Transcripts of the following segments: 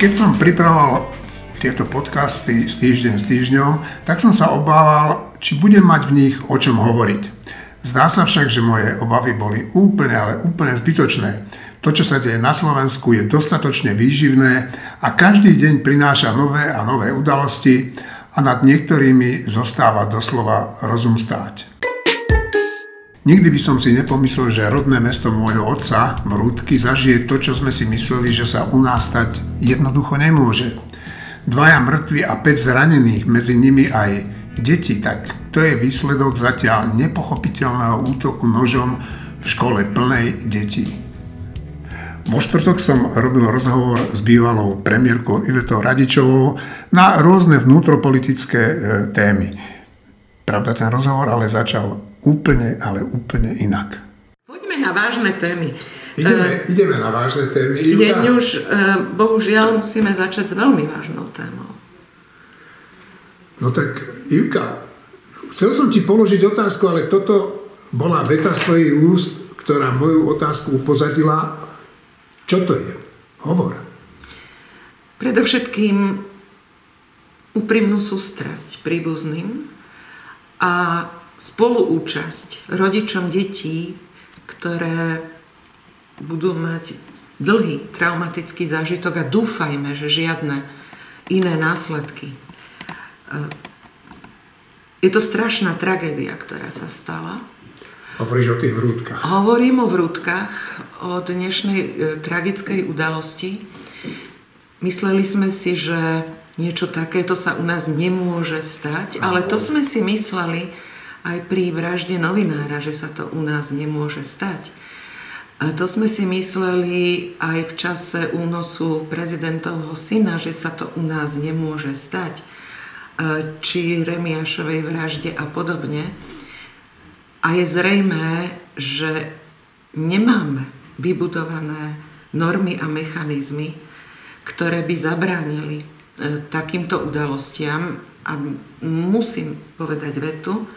Keď som pripravoval tieto podcasty s týždeň s týždňom, tak som sa obával, či budem mať v nich o čom hovoriť. Zdá sa však, že moje obavy boli úplne, ale úplne zbytočné. To, čo sa deje na Slovensku, je dostatočne výživné a každý deň prináša nové a nové udalosti a nad niektorými zostáva doslova rozum stáť. Nikdy by som si nepomyslel, že rodné mesto môjho otca, Vrútky, zažije to, čo sme si mysleli, že sa u nás stať jednoducho nemôže. Dvaja mŕtvi a 5 zranených, medzi nimi aj deti, tak to je výsledok zatiaľ nepochopiteľného útoku nožom v škole plnej detí. Vo štvrtok som robil rozhovor s bývalou premiérkou Ivetou Radičovou na rôzne vnútropolitické e, témy. Pravda, ten rozhovor ale začal úplne, ale úplne inak. Poďme na vážne témy. Ideme, uh, ideme na vážne témy. Deň už, uh, bohužiaľ, musíme začať s veľmi vážnou témou. No tak, Ivka, chcel som ti položiť otázku, ale toto bola veta z tvojich úst, ktorá moju otázku upozadila. Čo to je? Hovor. Predovšetkým úprimnú sústrasť príbuzným a spoluúčasť rodičom detí, ktoré budú mať dlhý traumatický zážitok a dúfajme, že žiadne iné následky. Je to strašná tragédia, ktorá sa stala. Hovoríš o tých vrútkach. Hovorím o vrútkach, o dnešnej e, tragickej udalosti. Mysleli sme si, že niečo takéto sa u nás nemôže stať, ale to sme si mysleli, aj pri vražde novinára, že sa to u nás nemôže stať. A to sme si mysleli aj v čase únosu prezidentovho syna, že sa to u nás nemôže stať. Či Remiašovej vražde a podobne. A je zrejmé, že nemáme vybudované normy a mechanizmy, ktoré by zabránili e, takýmto udalostiam. A musím povedať vetu,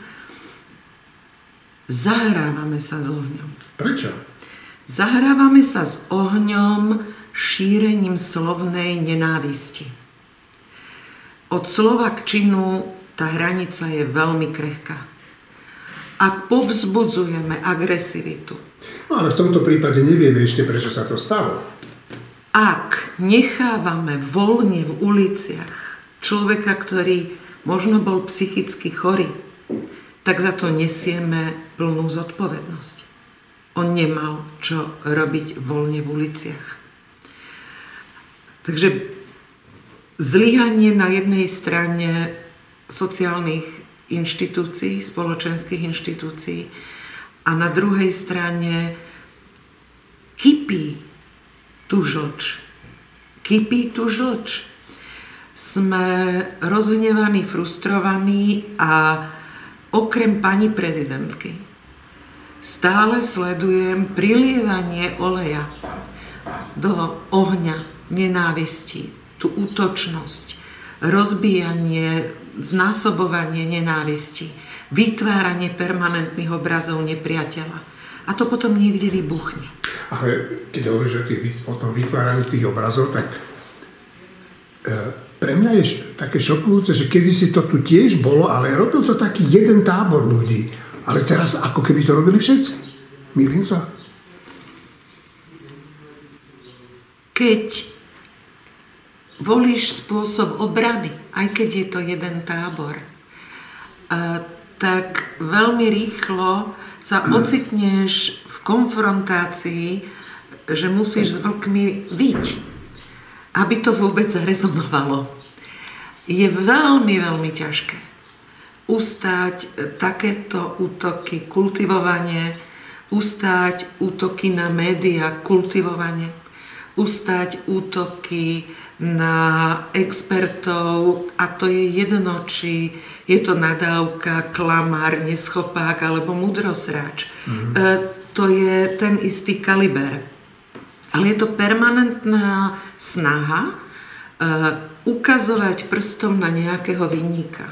Zahrávame sa s ohňom. Prečo? Zahrávame sa s ohňom šírením slovnej nenávisti. Od slova k činu tá hranica je veľmi krehká. Ak povzbudzujeme agresivitu. No ale v tomto prípade nevieme ešte, prečo sa to stalo. Ak nechávame voľne v uliciach človeka, ktorý možno bol psychicky chorý, tak za to nesieme plnú zodpovednosť. On nemal čo robiť voľne v uliciach. Takže zlyhanie na jednej strane sociálnych inštitúcií, spoločenských inštitúcií a na druhej strane kypí tu žlč. Kypí tu žlč. Sme rozhnevaní, frustrovaní a okrem pani prezidentky stále sledujem prilievanie oleja do ohňa nenávisti, tú útočnosť, rozbíjanie, znásobovanie nenávisti, vytváranie permanentných obrazov nepriateľa. A to potom niekde vybuchne. Ale keď hovoríš o tom vytváraní tých obrazov, tak e, pre mňa je také šokujúce, že kedy si to tu tiež bolo, ale robil to taký jeden tábor ľudí. Ale teraz ako keby to robili všetci. Milím sa? Keď volíš spôsob obrany, aj keď je to jeden tábor, tak veľmi rýchlo sa ocitneš v konfrontácii, že musíš s vlkmi vyť aby to vôbec zarezonovalo. Je veľmi, veľmi ťažké ustáť takéto útoky, kultivovanie, ustáť útoky na média, kultivovanie, ustáť útoky na expertov a to je jedno, či je to nadávka, klamár, neschopák alebo mudrosráč. Mm-hmm. E, to je ten istý kaliber. Ale je to permanentná snaha e, ukazovať prstom na nejakého vinníka.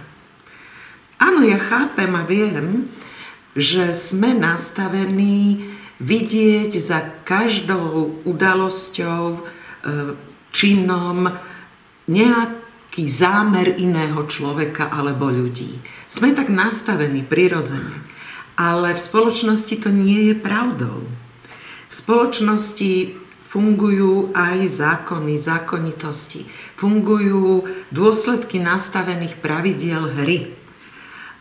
Áno, ja chápem a viem, že sme nastavení vidieť za každou udalosťou e, činom nejaký zámer iného človeka alebo ľudí. Sme tak nastavení prirodzene, ale v spoločnosti to nie je pravdou. V spoločnosti fungujú aj zákony, zákonitosti, fungujú dôsledky nastavených pravidiel hry.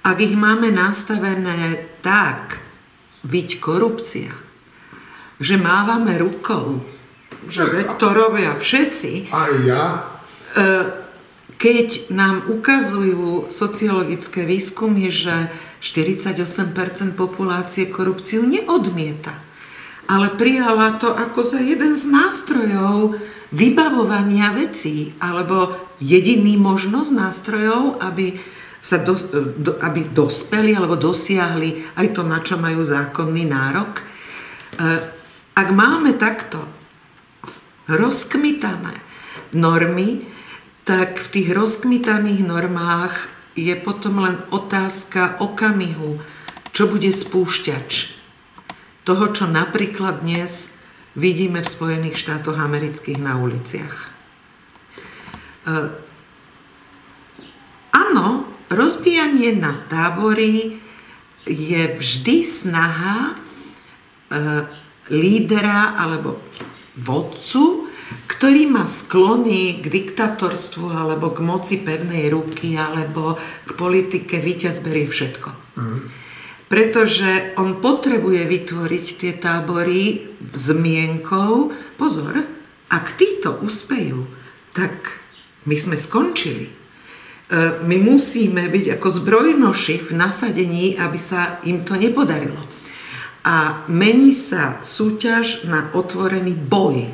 Ak ich máme nastavené tak, byť korupcia, že mávame rukou, že to robia všetci. Aj ja. E, keď nám ukazujú sociologické výskumy, že 48% populácie korupciu neodmieta ale prijala to ako za jeden z nástrojov vybavovania vecí, alebo jediný možnosť nástrojov, aby sa dos, do, aby dospeli alebo dosiahli aj to, na čo majú zákonný nárok. E, ak máme takto rozkmitané normy, tak v tých rozkmitaných normách je potom len otázka okamihu, čo bude spúšťač toho, čo napríklad dnes vidíme v Spojených štátoch amerických na uliciach. E, áno, rozbijanie na tábory je vždy snaha e, lídera alebo vodcu, ktorý má sklony k diktatorstvu alebo k moci pevnej ruky alebo k politike víťaz berie všetko. Mm pretože on potrebuje vytvoriť tie tábory zmienkou. Pozor, ak títo uspejú, tak my sme skončili. E, my musíme byť ako zbrojnoši v nasadení, aby sa im to nepodarilo. A mení sa súťaž na otvorený boj.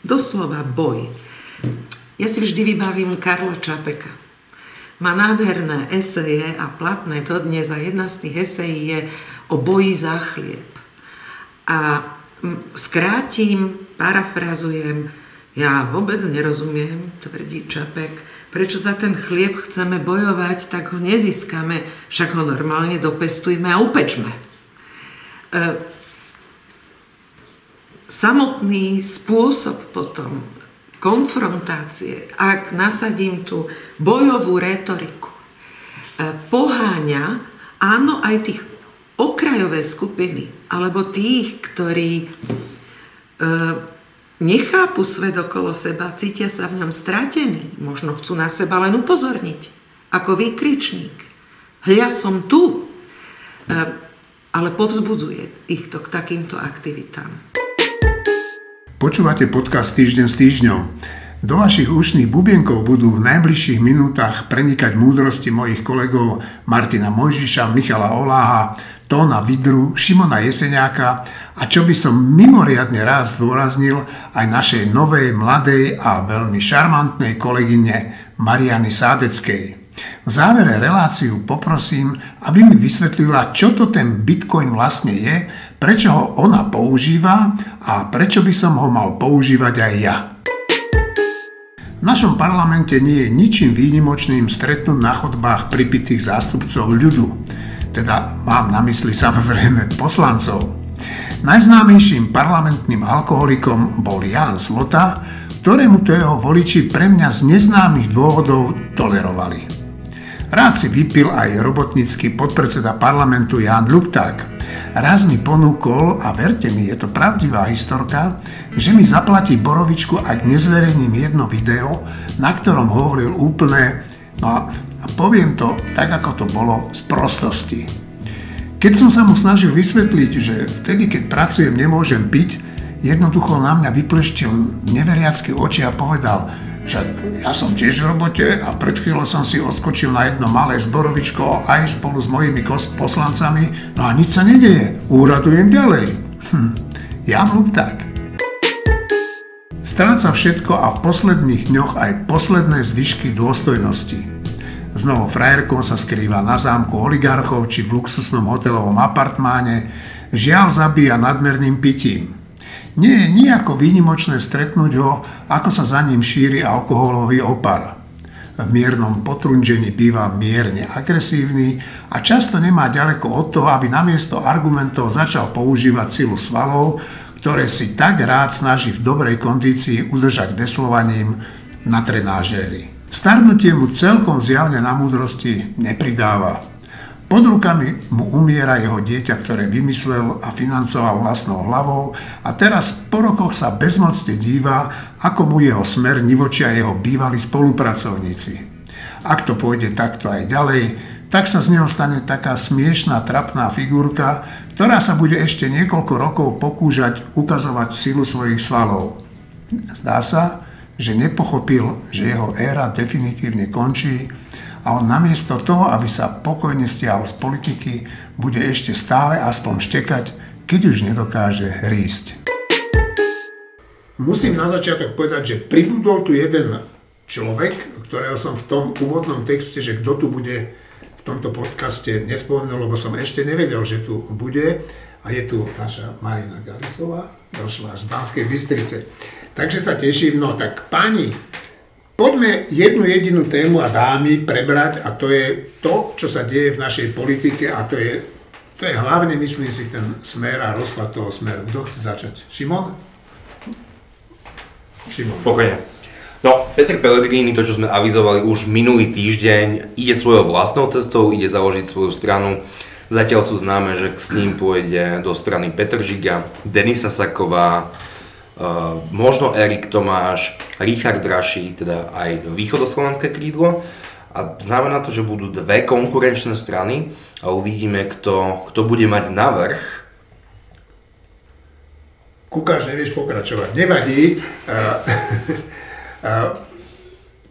Doslova boj. Ja si vždy vybavím Karla Čapeka má nádherné eseje a platné to dnes a jedna z tých esejí je o boji za chlieb. A skrátim, parafrazujem, ja vôbec nerozumiem, tvrdí Čapek, prečo za ten chlieb chceme bojovať, tak ho nezískame, však ho normálne dopestujme a upečme. E, samotný spôsob potom konfrontácie, ak nasadím tú bojovú retoriku, e, poháňa áno aj tých okrajové skupiny, alebo tých, ktorí e, nechápu svet okolo seba, cítia sa v ňom stratení, možno chcú na seba len upozorniť, ako výkričník. Hľa som tu, e, ale povzbudzuje ich to k takýmto aktivitám. Počúvate podcast Týždeň s týždňom. Do vašich ušných bubienkov budú v najbližších minútach prenikať múdrosti mojich kolegov Martina Mojžiša, Michala Oláha, Tóna Vidru, Šimona Jeseniáka a čo by som mimoriadne rád zdôraznil aj našej novej, mladej a veľmi šarmantnej kolegyne Mariany Sádeckej. V závere reláciu poprosím, aby mi vysvetlila, čo to ten Bitcoin vlastne je, prečo ho ona používa a prečo by som ho mal používať aj ja. V našom parlamente nie je ničím výnimočným stretnúť na chodbách pripitých zástupcov ľudu. Teda mám na mysli samozrejme poslancov. Najznámejším parlamentným alkoholikom bol Jan Slota, ktorému to jeho voliči pre mňa z neznámych dôvodov tolerovali. Rád si vypil aj robotnícky podpredseda parlamentu Jan Lupták. Raz mi ponúkol, a verte mi, je to pravdivá historka, že mi zaplatí borovičku, ak nezverejním jedno video, na ktorom hovoril úplne, no a poviem to tak, ako to bolo, z prostosti. Keď som sa mu snažil vysvetliť, že vtedy, keď pracujem, nemôžem piť, jednoducho na mňa vypleštil neveriacky oči a povedal – však ja som tiež v robote a pred chvíľou som si odskočil na jedno malé zborovičko aj spolu s mojimi poslancami, no a nič sa nedeje. Úradujem ďalej. Hm, ja tak. Stráca všetko a v posledných dňoch aj posledné zvyšky dôstojnosti. Znovu frajerkou sa skrýva na zámku oligarchov či v luxusnom hotelovom apartmáne, žiaľ zabíja nadmerným pitím. Nie je nejako výnimočné stretnúť ho, ako sa za ním šíri alkoholový opar. V miernom potrunžení býva mierne agresívny a často nemá ďaleko od toho, aby namiesto argumentov začal používať silu svalov, ktoré si tak rád snaží v dobrej kondícii udržať veslovaním na trenážéri. Starnutie mu celkom zjavne na múdrosti nepridáva. Pod rukami mu umiera jeho dieťa, ktoré vymyslel a financoval vlastnou hlavou a teraz po rokoch sa bezmocne díva, ako mu jeho smer nivočia jeho bývalí spolupracovníci. Ak to pôjde takto aj ďalej, tak sa z neho stane taká smiešná, trapná figurka, ktorá sa bude ešte niekoľko rokov pokúžať ukazovať silu svojich svalov. Zdá sa, že nepochopil, že jeho éra definitívne končí a on namiesto toho, aby sa pokojne stiahol z politiky, bude ešte stále aspoň štekať, keď už nedokáže rísť. Musím na začiatok povedať, že pribudol tu jeden človek, ktorého som v tom úvodnom texte, že kto tu bude v tomto podcaste nespomenul, lebo som ešte nevedel, že tu bude. A je tu naša Marina Galisová, došla z Banskej Bystrice. Takže sa teším. No tak páni, poďme jednu jedinú tému a dámy prebrať a to je to, čo sa deje v našej politike a to je, to je hlavne, myslím si, ten smer a rozklad toho smeru. Kto chce začať? Šimon? Šimon. Pokojne. No, Petr Pellegrini, to čo sme avizovali už minulý týždeň, ide svojou vlastnou cestou, ide založiť svoju stranu. Zatiaľ sú známe, že s ním pôjde do strany Petr Žiga, Denisa Saková, možno Erik Tomáš, Richard Draší, teda aj východoslovenské krídlo. A znamená to, že budú dve konkurenčné strany a uvidíme, kto, kto bude mať navrh. Kukáš, nevieš pokračovať. Nevadí. Uh, uh,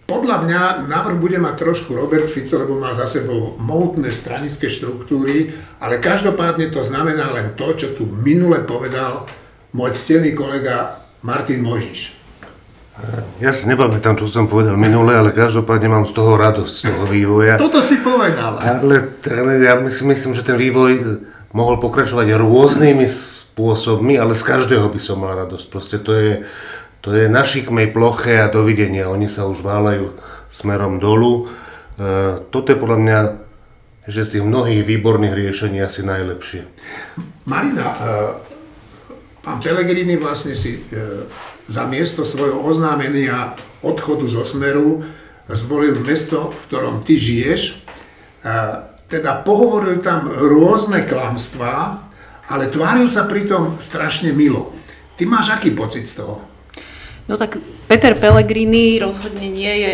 podľa mňa návrh bude mať trošku Robert Fico, lebo má za sebou mohutné stranické štruktúry, ale každopádne to znamená len to, čo tu minule povedal môj ctený kolega Martin Mojžiš. Ja si nepamätám, čo som povedal minule, ale každopádne mám z toho radosť, z toho vývoja. Toto si povedal. Ale, ale ja si myslím, že ten vývoj mohol pokračovať rôznymi spôsobmi, ale z každého by som mal radosť. Proste to je, to je na šikmej ploche a dovidenia. Oni sa už váľajú smerom dolu. E, toto je podľa mňa že z tých mnohých výborných riešení asi najlepšie. Marina, e, Pán Pellegrini vlastne si e, za miesto svojho oznámenia odchodu zo Smeru zvolil mesto, v ktorom ty žiješ. E, teda pohovoril tam rôzne klamstvá, ale tváril sa pritom strašne milo. Ty máš aký pocit z toho? No tak Peter Pellegrini rozhodne nie je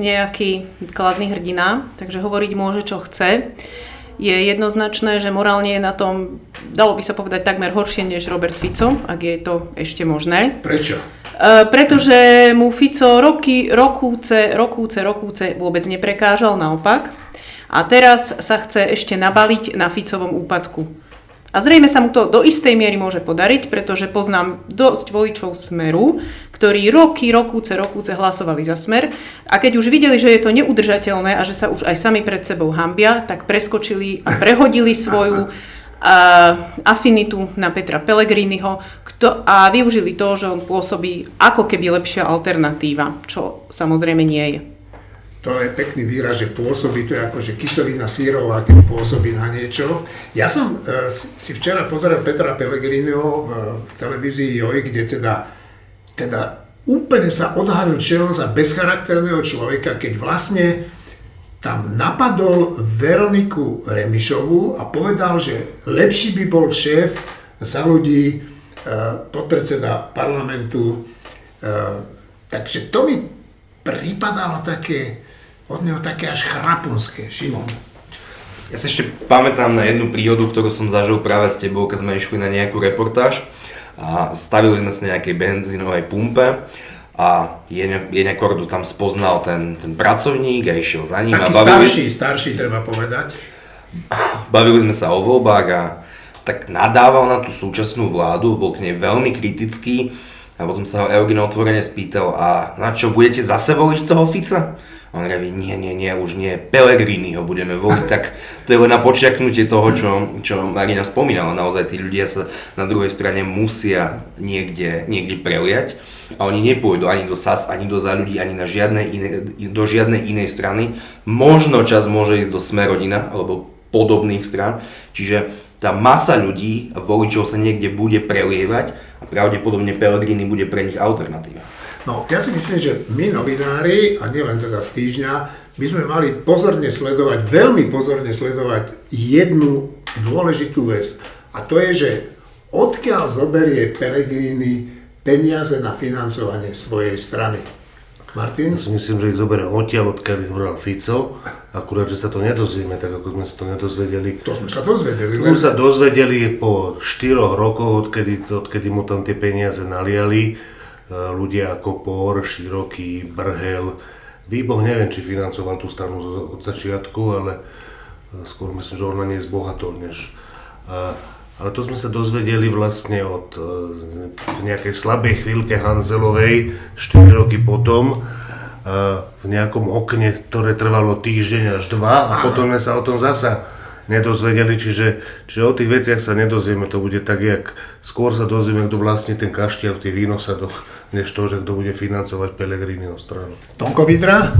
nejaký kladný hrdina, takže hovoriť môže, čo chce je jednoznačné, že morálne je na tom, dalo by sa povedať, takmer horšie než Robert Fico, ak je to ešte možné. Prečo? E, pretože mu Fico roky, rokúce, rokúce, rokúce vôbec neprekážal, naopak. A teraz sa chce ešte nabaliť na Ficovom úpadku. A zrejme sa mu to do istej miery môže podariť, pretože poznám dosť voličov Smeru, ktorí roky, rokúce, rokúce hlasovali za Smer a keď už videli, že je to neudržateľné a že sa už aj sami pred sebou hambia, tak preskočili a prehodili svoju a afinitu na Petra Pellegriniho kto, a využili to, že on pôsobí ako keby lepšia alternatíva, čo samozrejme nie je to je pekný výraz, že pôsobí, to je ako, že kyselina sírová, keď pôsobí na niečo. Ja som e, si včera pozeral Petra Pellegriniho v, v televízii JOJ, kde teda, teda úplne sa odhalil čelom za bezcharakterného človeka, keď vlastne tam napadol Veroniku Remišovú a povedal, že lepší by bol šéf za ľudí, e, podpredseda parlamentu. E, takže to mi pripadalo také, od neho také až chrapunské. Šimon. Ja si ešte pamätám na jednu príhodu, ktorú som zažil práve s tebou, keď sme išli na nejakú reportáž a stavili sme sa nejakej benzínovej pumpe a Jene Kordu tam spoznal ten, ten pracovník a išiel za ním. Taký a bavili, starší, starší treba povedať. Bavili sme sa o voľbách a tak nadával na tú súčasnú vládu, bol k nej veľmi kritický a potom sa ho Eugen otvorene spýtal, a na čo budete zase voliť toho Fica? On hovorí, nie, nie, nie, už nie, Pelegrini ho budeme voliť, tak to je len na počiaknutie toho, čo, čo Marina spomínala. Naozaj tí ľudia sa na druhej strane musia niekde, niekde preliať a oni nepôjdu ani do SAS, ani do za ľudí, ani na žiadne iné, do žiadnej inej strany. Možno čas môže ísť do Smerodina, alebo podobných strán. Čiže tá masa ľudí voličov sa niekde bude prelievať a pravdepodobne Pellegrini bude pre nich alternatíva. No, ja si myslím, že my novinári, a nielen teda z týždňa, by sme mali pozorne sledovať, veľmi pozorne sledovať jednu dôležitú vec. A to je, že odkiaľ zoberie Pellegrini peniaze na financovanie svojej strany. Martin? Ja si myslím, že ich zoberie odtiaľ, odkiaľ ich hral Fico, akurát, že sa to nedozvieme, tak ako sme sa to nedozvedeli. To sme sa dozvedeli. My sa dozvedeli po 4 rokoch, odkedy, odkedy mu tam tie peniaze naliali, ľudia ako Por, Široký, Brhel, Výboh neviem, či financoval tú stranu od začiatku, ale e, skôr myslím, že ona nie je zbohatol, než... Ale to sme sa dozvedeli vlastne od e, v nejakej slabej chvíľke Hanzelovej 4 roky potom, e, v nejakom okne, ktoré trvalo týždeň až dva a potom sme sa o tom zasa nedozvedeli, čiže, čiže o tých veciach sa nedozvieme, to bude tak, jak skôr sa dozvieme, kto vlastne ten kaštiel v tých výnosadoch, než to, že kto bude financovať Pelegriniho stranu. Tonko Vidra?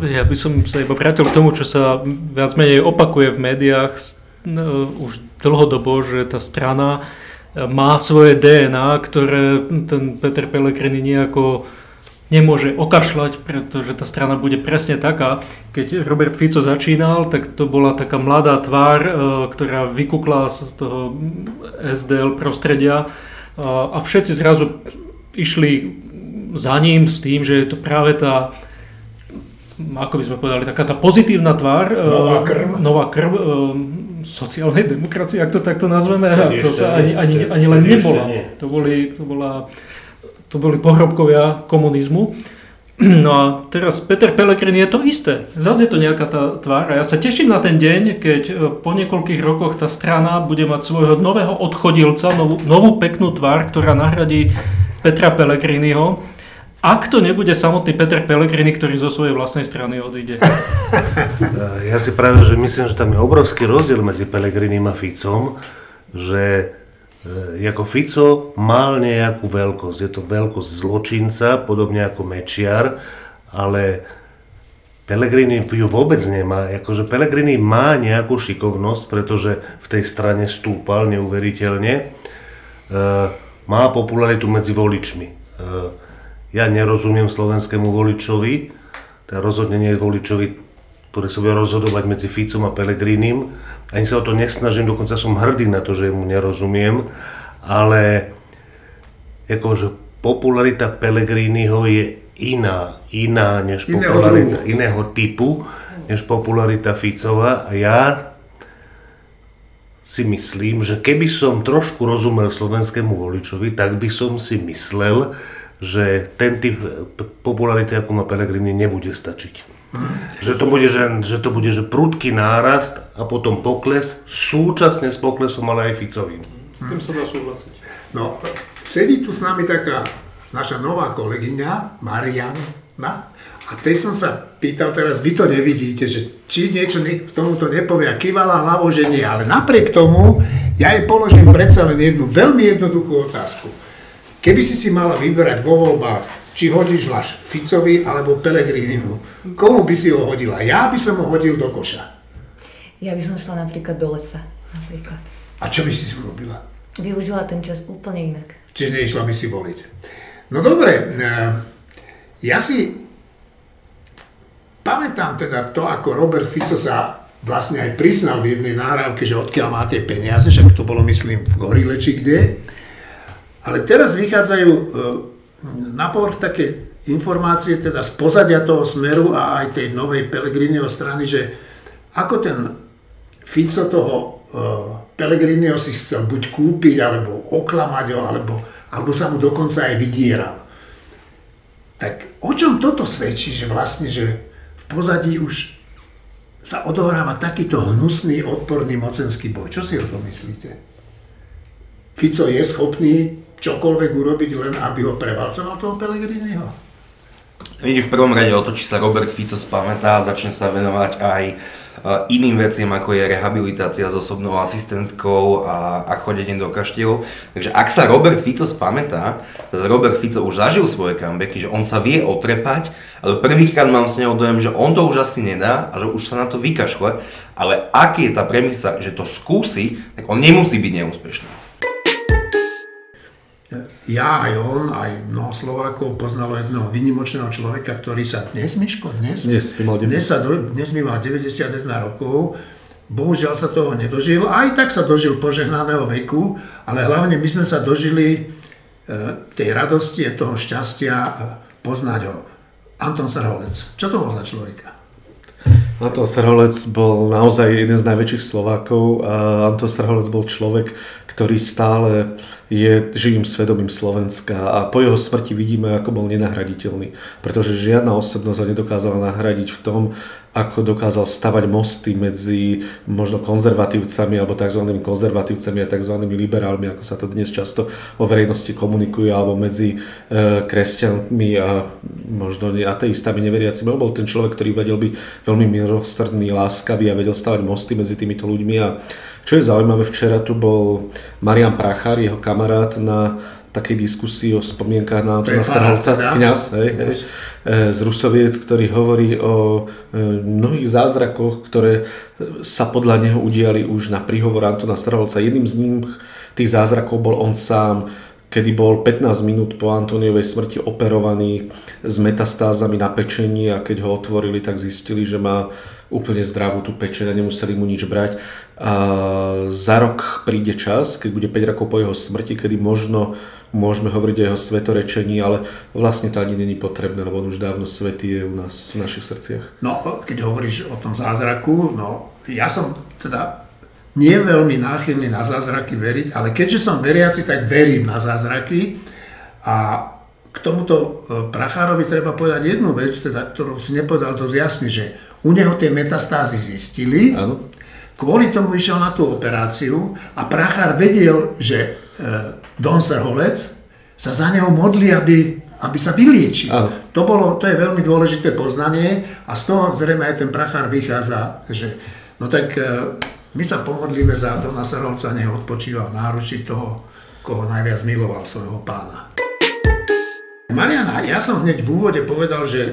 Ja by som sa iba vrátil k tomu, čo sa viac menej opakuje v médiách No, už dlhodobo, že tá strana má svoje DNA, ktoré ten Peter Pellegrini nejako nemôže okašľať, pretože tá strana bude presne taká. Keď Robert Fico začínal, tak to bola taká mladá tvár, e, ktorá vykukla z toho SDL prostredia a všetci zrazu išli za ním s tým, že je to práve tá ako by sme povedali, taká tá pozitívna tvár, nová krv, nová krv sociálnej demokracie, ak to takto nazveme, a to sa ani, ani, ani len nebola. To boli, to, bola, to boli pohrobkovia komunizmu. No a teraz Peter Pellegrini je to isté. Zase je to nejaká tá tvár a ja sa teším na ten deň, keď e, po niekoľkých rokoch tá strana bude mať svojho nového odchodilca, novú, novú peknú tvár, ktorá nahradí Petra Pellegriniho ak to nebude samotný Peter Pellegrini, ktorý zo svojej vlastnej strany odíde. Ja si práve, že myslím, že tam je obrovský rozdiel medzi Pellegrinim a Ficom, že e, ako Fico mal nejakú veľkosť. Je to veľkosť zločinca, podobne ako Mečiar, ale Pellegrini ju vôbec nemá. Akože Pellegrini má nejakú šikovnosť, pretože v tej strane stúpal neuveriteľne. E, má popularitu medzi voličmi. E, ja nerozumiem slovenskému voličovi, teda rozhodne nie je voličovi, ktorý sa bude rozhodovať medzi Ficom a Pelegrínim. Ani sa o to nesnažím, dokonca som hrdý na to, že mu nerozumiem, ale akože popularita Pelegrínyho je iná, iná než iného popularita druhu. iného typu, než popularita Ficova a ja si myslím, že keby som trošku rozumel slovenskému voličovi, tak by som si myslel, že ten typ popularity, ako má Pellegrini, nebude stačiť. Že to bude, že, že to bude, že prudký nárast a potom pokles, súčasne s poklesom, ale aj Ficovým. S tým sa dá súhlasiť. No, sedí tu s nami taká naša nová kolegyňa, Mariana, a tej som sa pýtal teraz, vy to nevidíte, že či niečo k tomuto nepovie a kývala hlavou, že nie, ale napriek tomu ja jej položím predsa len jednu veľmi jednoduchú otázku. Keby si si mala vyberať vo voľbách, či hodíš Laš Ficovi alebo Pelegrinimu, komu by si ho hodila? Ja by som ho hodil do koša. Ja by som šla napríklad do lesa. Napríklad. A čo by si si urobila? Využila ten čas úplne inak. Čiže neišla by si voliť. No dobre, eh, ja si pamätám teda to, ako Robert Fico sa vlastne aj priznal v jednej náhrávke, že odkiaľ má tie peniaze, však to bolo myslím v Gorile či kde. Ale teraz vychádzajú e, na povrch také informácie teda z pozadia toho smeru a aj tej novej Pelegrinio strany, že ako ten Fico toho uh, Pelegrinio si chcel buď kúpiť, alebo oklamať ho, alebo, alebo sa mu dokonca aj vydieral. Tak o čom toto svedčí, že vlastne, že pozadí už sa odohráva takýto hnusný, odporný mocenský boj. Čo si o tom myslíte? Fico je schopný čokoľvek urobiť, len aby ho prevalcoval toho Pellegriniho? Ide v prvom rade o to, či sa Robert Fico spamätá a začne sa venovať aj iným veciam, ako je rehabilitácia s osobnou asistentkou a, a chodenie do kaštieľov. Takže ak sa Robert Fico spamätá, Robert Fico už zažil svoje comebacky, že on sa vie otrepať, ale prvýkrát mám s neho dojem, že on to už asi nedá a že už sa na to vykašle, ale ak je tá premisa, že to skúsi, tak on nemusí byť neúspešný ja aj on, aj mnoho Slovákov poznalo jedného vynimočného človeka, ktorý sa dnes, Miško, dnes, dnes, by mal dnes, sa do, dnes by mal 91 rokov, bohužiaľ sa toho nedožil, aj tak sa dožil požehnaného veku, ale hlavne my sme sa dožili e, tej radosti a toho šťastia e, poznať ho. Anton Srholec. Čo to bol za človeka? Anton Srholec bol naozaj jeden z najväčších Slovákov a Anton Srholec bol človek, ktorý stále je živým svedomím Slovenska a po jeho smrti vidíme, ako bol nenahraditeľný, pretože žiadna osobnosť ho nedokázala nahradiť v tom, ako dokázal stavať mosty medzi možno konzervatívcami alebo tzv. konzervatívcami a tzv. liberálmi, ako sa to dnes často o verejnosti komunikuje, alebo medzi e, kresťanmi a možno ateistami neveriacimi. Bol ten človek, ktorý vedel byť veľmi milostrdný, láskavý a vedel stavať mosty medzi týmito ľuďmi a čo je zaujímavé, včera tu bol Marian Prachar, jeho kamarát na takej diskusii o spomienkách na Antona Strholca, kňaz, hej, hej, z Rusoviec, ktorý hovorí o e, mnohých zázrakoch, ktoré sa podľa neho udiali už na príhovor Antona Strholca. Jedným z nich tých zázrakov bol on sám, kedy bol 15 minút po Antoniovej smrti operovaný s metastázami na pečení a keď ho otvorili, tak zistili, že má úplne zdravú tú pečeň a nemuseli mu nič brať. A za rok príde čas, keď bude 5 rokov po jeho smrti, kedy možno môžeme hovoriť o jeho svetorečení, ale vlastne to ani není potrebné, lebo on už dávno svetý je u nás v našich srdciach. No, keď hovoríš o tom zázraku, no ja som teda nie veľmi náchylný na zázraky veriť, ale keďže som veriaci, tak verím na zázraky a k tomuto e, Prachárovi treba povedať jednu vec, teda, ktorú si nepovedal dosť jasne, že u neho tie metastázy zistili, ano. kvôli tomu išiel na tú operáciu a Prachár vedel, že e, Don Serholec sa za neho modlí, aby, aby sa vyliečil. To, bolo, to je veľmi dôležité poznanie a z toho zrejme aj ten Prachár vychádza, že no tak e, my sa pomodlíme za Dona Sarovca, nech odpočíva v náručí toho, koho najviac miloval svojho pána. Mariana, ja som hneď v úvode povedal, že e,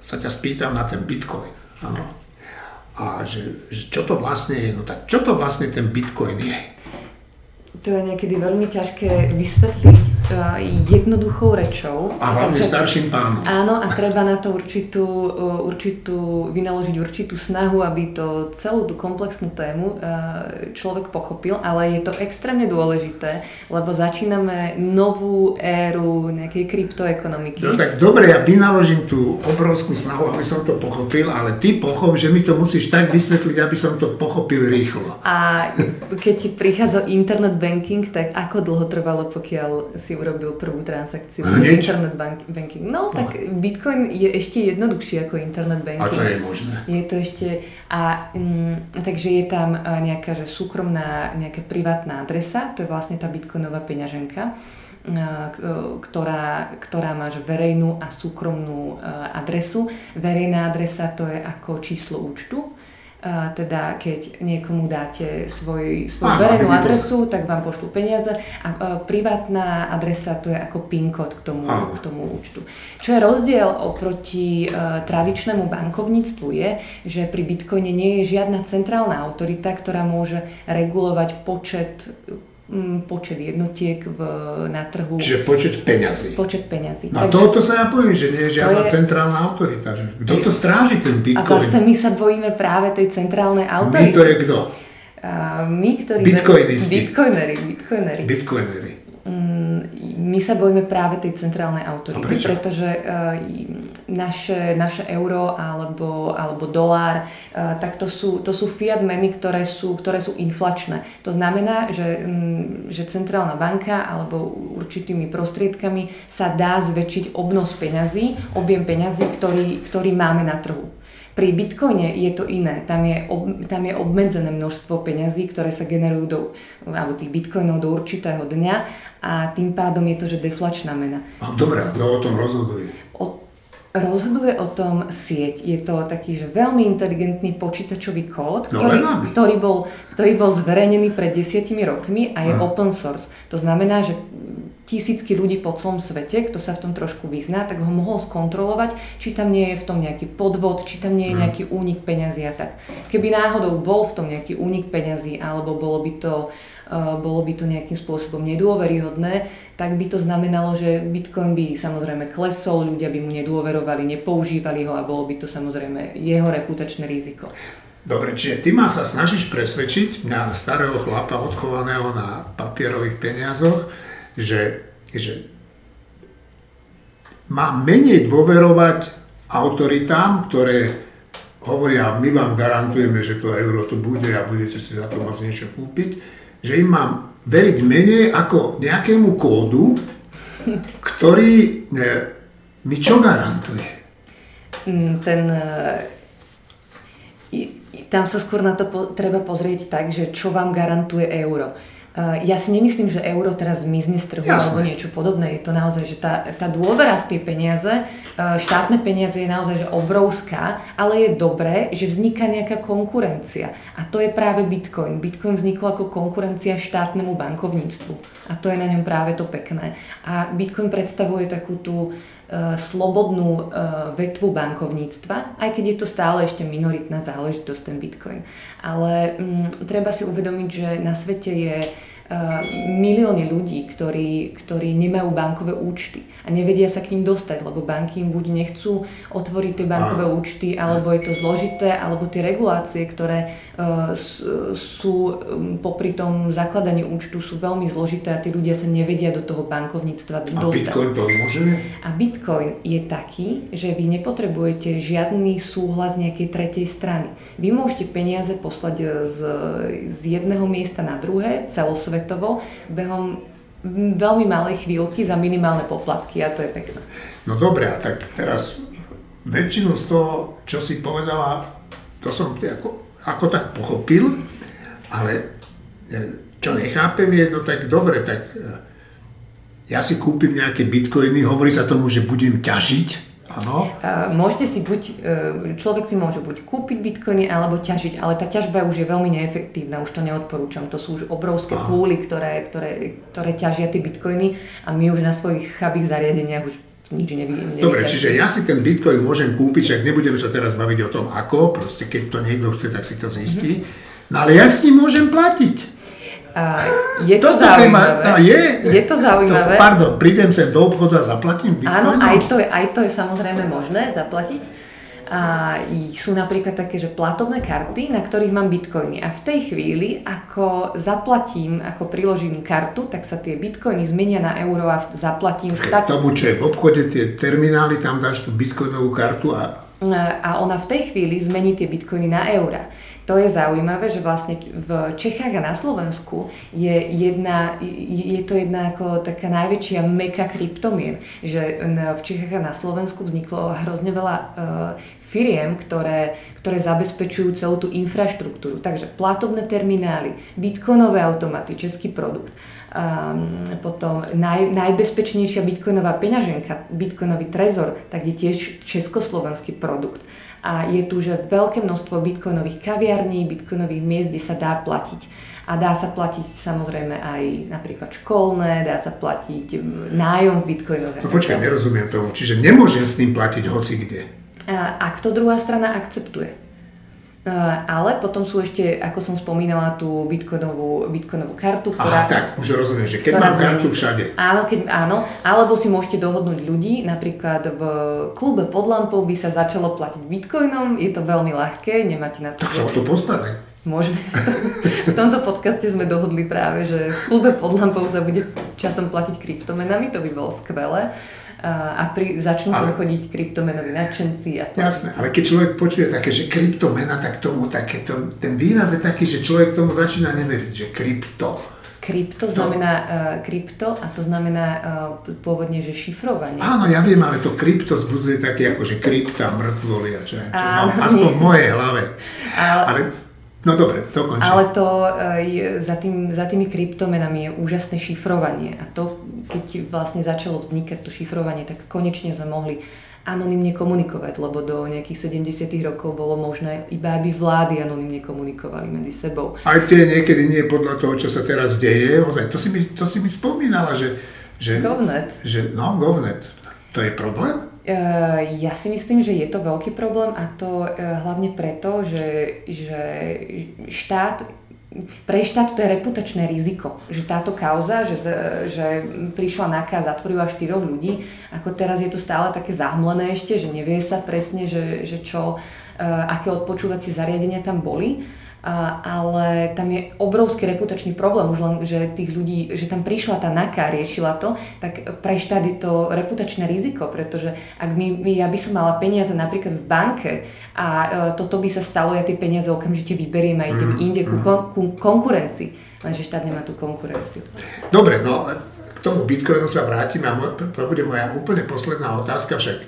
sa ťa spýtam na ten bitcoin. Ano. A že, že čo to vlastne je? No tak čo to vlastne ten bitcoin je? To je niekedy veľmi ťažké vysvetliť jednoduchou rečou. A hlavne Takže, starším pánom. Áno, a treba na to určitú, uh, určitú, vynaložiť určitú snahu, aby to celú tú komplexnú tému uh, človek pochopil, ale je to extrémne dôležité, lebo začíname novú éru nejakej kryptoekonomiky. No tak dobre, ja vynaložím tú obrovskú snahu, aby som to pochopil, ale ty pochop, že mi to musíš tak vysvetliť, aby som to pochopil rýchlo. A keď ti prichádza internet banking, tak ako dlho trvalo, pokiaľ si urobil prvú transakciu cez internet banking? No, tak no. Bitcoin je ešte jednoduchší ako internet banking. A to je možné. Je to ešte, a mm, takže je tam nejaká že súkromná, nejaká privátna adresa, to je vlastne tá bitcoinová peňaženka ktorá, ktorá má verejnú a súkromnú adresu. Verejná adresa to je ako číslo účtu teda keď niekomu dáte svoj, svoju verejnú adresu, tak vám pošlú peniaze a privátna adresa to je ako PIN kód k tomu, k tomu účtu. Čo je rozdiel oproti uh, tradičnému bankovníctvu je, že pri Bitcoine nie je žiadna centrálna autorita, ktorá môže regulovať počet počet jednotiek v, na trhu. Čiže počet peňazí. Počet peňazí. No a toto sa ja poviem, že nie je žiadna je... centrálna autorita. Že kto to stráži ten Bitcoin? A zase my sa bojíme práve tej centrálnej autority. My to je kto? Uh, my, ktorí... Bitcoinisti. Bitcoinery. Bitcoinery. Bitcoinery. My sa bojíme práve tej centrálnej autority, pretože uh, naše, naše euro alebo, alebo dolár, uh, tak to sú, to sú fiat meny, ktoré sú, ktoré sú inflačné. To znamená, že, um, že centrálna banka alebo určitými prostriedkami sa dá zväčšiť obnos peňazí, objem peňazí, ktorý, ktorý máme na trhu. Pri Bitcoine je to iné. Tam je, ob, tam je obmedzené množstvo peňazí, ktoré sa generujú do, alebo tých bitcoinov do určitého dňa a tým pádom je to, že deflačná mena. Dobre, kto o tom rozhoduje? O, Rozhoduje o tom sieť. Je to taký, že veľmi inteligentný počítačový kód, No, ktorý, aby. ktorý, bol, ktorý bol zverejnený pred desiatimi rokmi a je Aha. open source. To znamená, že tisícky ľudí po celom svete, kto sa v tom trošku vyzná, tak ho mohol skontrolovať, či tam nie je v tom nejaký podvod, či tam nie je nejaký únik peňazí a tak. Keby náhodou bol v tom nejaký únik peňazí, alebo bolo by to, uh, bolo by to nejakým spôsobom nedôveryhodné, tak by to znamenalo, že Bitcoin by samozrejme klesol, ľudia by mu nedôverovali, nepoužívali ho a bolo by to samozrejme jeho reputačné riziko. Dobre, čiže ty ma sa snažíš presvedčiť na starého chlapa odchovaného na papierových peniazoch, že, že mám menej dôverovať autoritám, ktoré hovoria, my vám garantujeme, že to euro tu bude a budete si za to môcť niečo kúpiť, že im mám veriť menej ako nejakému kódu, ktorý e, mi čo garantuje? Mm, Ten, i- tam sa skôr na to po, treba pozrieť tak, že čo vám garantuje euro. Eh, Ja si nemyslím, že euro teraz zmizne z trhu Jasné. alebo niečo podobné. Je to naozaj, že tá, tá dôvera v tie peniaze, eh, štátne peniaze je naozaj že obrovská, ale je dobré, že vzniká nejaká konkurencia. A to je práve Bitcoin. Bitcoin vznikol ako konkurencia štátnemu bankovníctvu. A to je na ňom práve to pekné. A Bitcoin predstavuje takú tú slobodnú eh, vetvu bankovníctva, aj keď je to stále ešte minoritná záležitosť ten Bitcoin. Ale mm, treba si uvedomiť, že na svete je milióny ľudí, ktorí, ktorí nemajú bankové účty a nevedia sa k ním dostať, lebo banky im buď nechcú otvoriť tie bankové účty, alebo je to zložité, alebo tie regulácie, ktoré uh, sú um, popri tom zakladaní účtu sú veľmi zložité a tí ľudia sa nevedia do toho bankovníctva A dostať. Bitcoin to umožňuje? A Bitcoin je taký, že vy nepotrebujete žiadny súhlas nejakej tretej strany. Vy môžete peniaze poslať e, z, z jedného miesta na druhé, celosvetovo, behom veľmi malej chvíľky za minimálne poplatky a to je pekné. No dobre, a tak teraz väčšinu z toho, čo si povedala, to som ako, ako tak pochopil, ale e, čo nechápem je, no tak dobre, tak e, ja si kúpim nejaké bitcoiny, hovorí sa tomu, že budem ťažiť, áno, A Môžete si buď, e, človek si môže buď kúpiť bitcoiny alebo ťažiť, ale tá ťažba už je veľmi neefektívna, už to neodporúčam. To sú už obrovské Aha. púly, ktoré, ktoré, ktoré ťažia tie bitcoiny a my už na svojich chabých zariadeniach už nič nevy, Dobre, nevyťažíme. čiže ja si ten bitcoin môžem kúpiť, však nebudeme sa teraz baviť o tom ako, proste keď to niekto chce, tak si to zistí. No ale jak s ním môžem platiť? A je to ma- zaujímavé. a je, je to zaujímavé. To, pardon, prídem sem do obchodu a zaplatím bitcoinom? Áno, aj to, je, aj to je samozrejme možné zaplatiť. A sú napríklad také, že platobné karty, na ktorých mám bitcoiny. A v tej chvíli, ako zaplatím, ako priložím kartu, tak sa tie bitcoiny zmenia na euro a zaplatím v tak, tomu, čo je v obchode, tie terminály, tam dáš tú bitcoinovú kartu a a ona v tej chvíli zmení tie bitcoiny na eura. To je zaujímavé, že vlastne v Čechách a na Slovensku je, jedna, je to jedna ako taká najväčšia meka kryptomien, že v Čechách a na Slovensku vzniklo hrozne veľa uh, firiem, ktoré, ktoré zabezpečujú celú tú infraštruktúru. Takže platobné terminály, bitcoinové automaty, český produkt, um, potom naj, najbezpečnejšia bitcoinová peňaženka, bitcoinový trezor, tak je tiež československý produkt. A je tu že veľké množstvo bitcoinových kaviarní, bitcoinových miest, kde sa dá platiť. A dá sa platiť samozrejme aj napríklad školné, dá sa platiť nájom v bitcoinoch. No počkaj, nerozumiem tomu. Čiže nemôžem s ním platiť hoci kde. A Ak to druhá strana akceptuje. Uh, ale potom sú ešte, ako som spomínala, tú bitcoinovú, bitcoinovú kartu, Aha, ktorá... tak, už rozumiem, že keď mám kartu všade. Áno, keď, áno, alebo si môžete dohodnúť ľudí, napríklad v klube pod lampou by sa začalo platiť bitcoinom, je to veľmi ľahké, nemáte na to... Tak sa o to postaraj. Môžeme. V tomto podcaste sme dohodli práve, že v klube pod lampou sa bude časom platiť kryptomenami, to by bolo skvelé. A pri, začnú Ale- chodiť kryptomenoví nadšenci a to. Jasné, ale keď človek počuje také, že kryptomena, tak tomu také, to, ten výraz je taký, že človek tomu začína neveriť, že krypto. Krypto znamená uh, krypto a to znamená uh, pôvodne, že šifrovanie. Áno, ja viem, ale to krypto zbuzuje také ako, že krypta, mŕtvoli a čo čo. No, aspoň v mojej hlave. Ale- ale no dobre, to končí. Ale to uh, je, za, tým, za tými kryptomenami je úžasné šifrovanie a to, keď vlastne začalo vznikať to šifrovanie, tak konečne sme mohli anonymne komunikovať, lebo do nejakých 70 rokov bolo možné iba, aby vlády anonymne komunikovali medzi sebou. Aj tie niekedy nie podľa toho, čo sa teraz deje. Ozaj, to si mi, to si mi spomínala, že... že Govnet. Že, no, Govnet. To je problém? Ja si myslím, že je to veľký problém a to hlavne preto, že, že štát pre štát to je reputačné riziko, že táto kauza, že, že prišla NAKA a zatvorila štyroch ľudí, ako teraz je to stále také zahmlené ešte, že nevie sa presne, že, že čo, e, aké odpočúvacie zariadenia tam boli ale tam je obrovský reputačný problém, už len, že tých ľudí, že tam prišla tá NAKA a riešila to, tak pre štát je to reputačné riziko, pretože ak my, ja by som mala peniaze napríklad v banke a e, toto by sa stalo, ja tie peniaze okamžite vyberiem a idem mm, inde ku, mm. ku konkurencii, lenže štát nemá tú konkurenciu. Dobre, no k tomu Bitcoinu sa vrátim a to bude moja úplne posledná otázka, však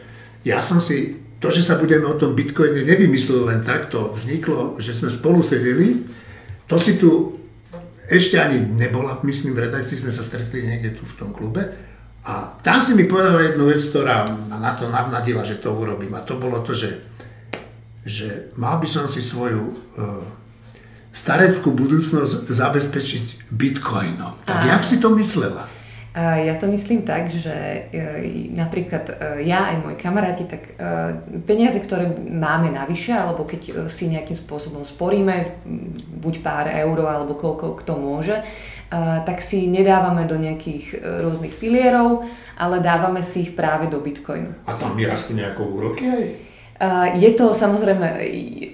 ja som si to, že sa budeme o tom bitcoine nevymysleli len takto, vzniklo, že sme spolu sedeli, to si tu ešte ani nebola, myslím, v redakcii sme sa stretli niekde tu v tom klube a tam si mi povedala jednu vec, ktorá ma na to navnadila, že to urobím a to bolo to, že, že mal by som si svoju uh, stareckú budúcnosť zabezpečiť bitcoinom. Tak jak si to myslela? Ja to myslím tak, že e, napríklad e, ja aj moji kamaráti, tak e, peniaze, ktoré máme navyše, alebo keď si nejakým spôsobom sporíme, buď pár eur, alebo koľko kto môže, tak si nedávame do nejakých rôznych pilierov, ale dávame si ich práve do bitcoinu. A tam mi rastú nejakou úroky aj? Je to samozrejme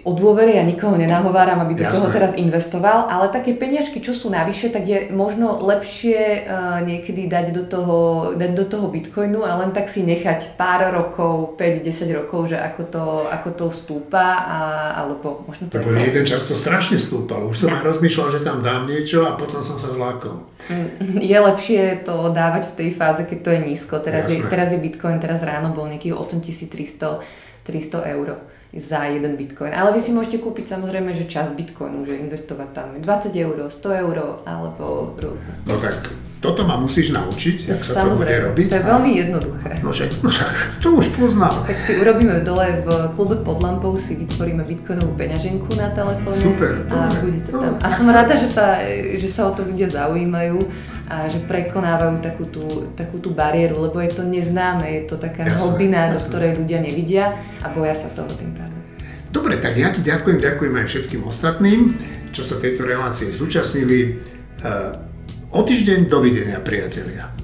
o dôvere, ja nikoho nenahováram, aby do Jasné. toho teraz investoval, ale také peniažky, čo sú navyše, tak je možno lepšie niekedy dať do toho, dať do toho bitcoinu a len tak si nechať pár rokov, 5-10 rokov, že ako to, ako to stúpa, a, alebo možno to Lebo jeden čas to strašne stúpal. Už som rozmýšľal, že tam dám niečo a potom som sa zlákol. Mm, je lepšie to dávať v tej fáze, keď to je nízko. Teraz, je, teraz je bitcoin, teraz ráno bol nejakých 8300 300 eur za jeden bitcoin. Ale vy si môžete kúpiť samozrejme, že čas bitcoinu, že investovať tam 20 eur, 100 eur alebo rôzne. No tak toto ma musíš naučiť, jak sa to bude robiť. To je veľmi jednoduché. No však, no to už poznám. Tak si urobíme dole v klube pod lampou, si vytvoríme bitcoinovú peňaženku na telefóne. Super, a bude to tam. A som rada, že sa, že sa o to ľudia zaujímajú a že prekonávajú takú tú, takú tú bariéru, lebo je to neznáme, je to taká jasné, hlbina, jasné. do ktorej ľudia nevidia a boja sa toho tým pádom. Dobre, tak ja ti ďakujem, ďakujem aj všetkým ostatným, čo sa tejto relácie zúčastnili. E, o týždeň dovidenia, priatelia.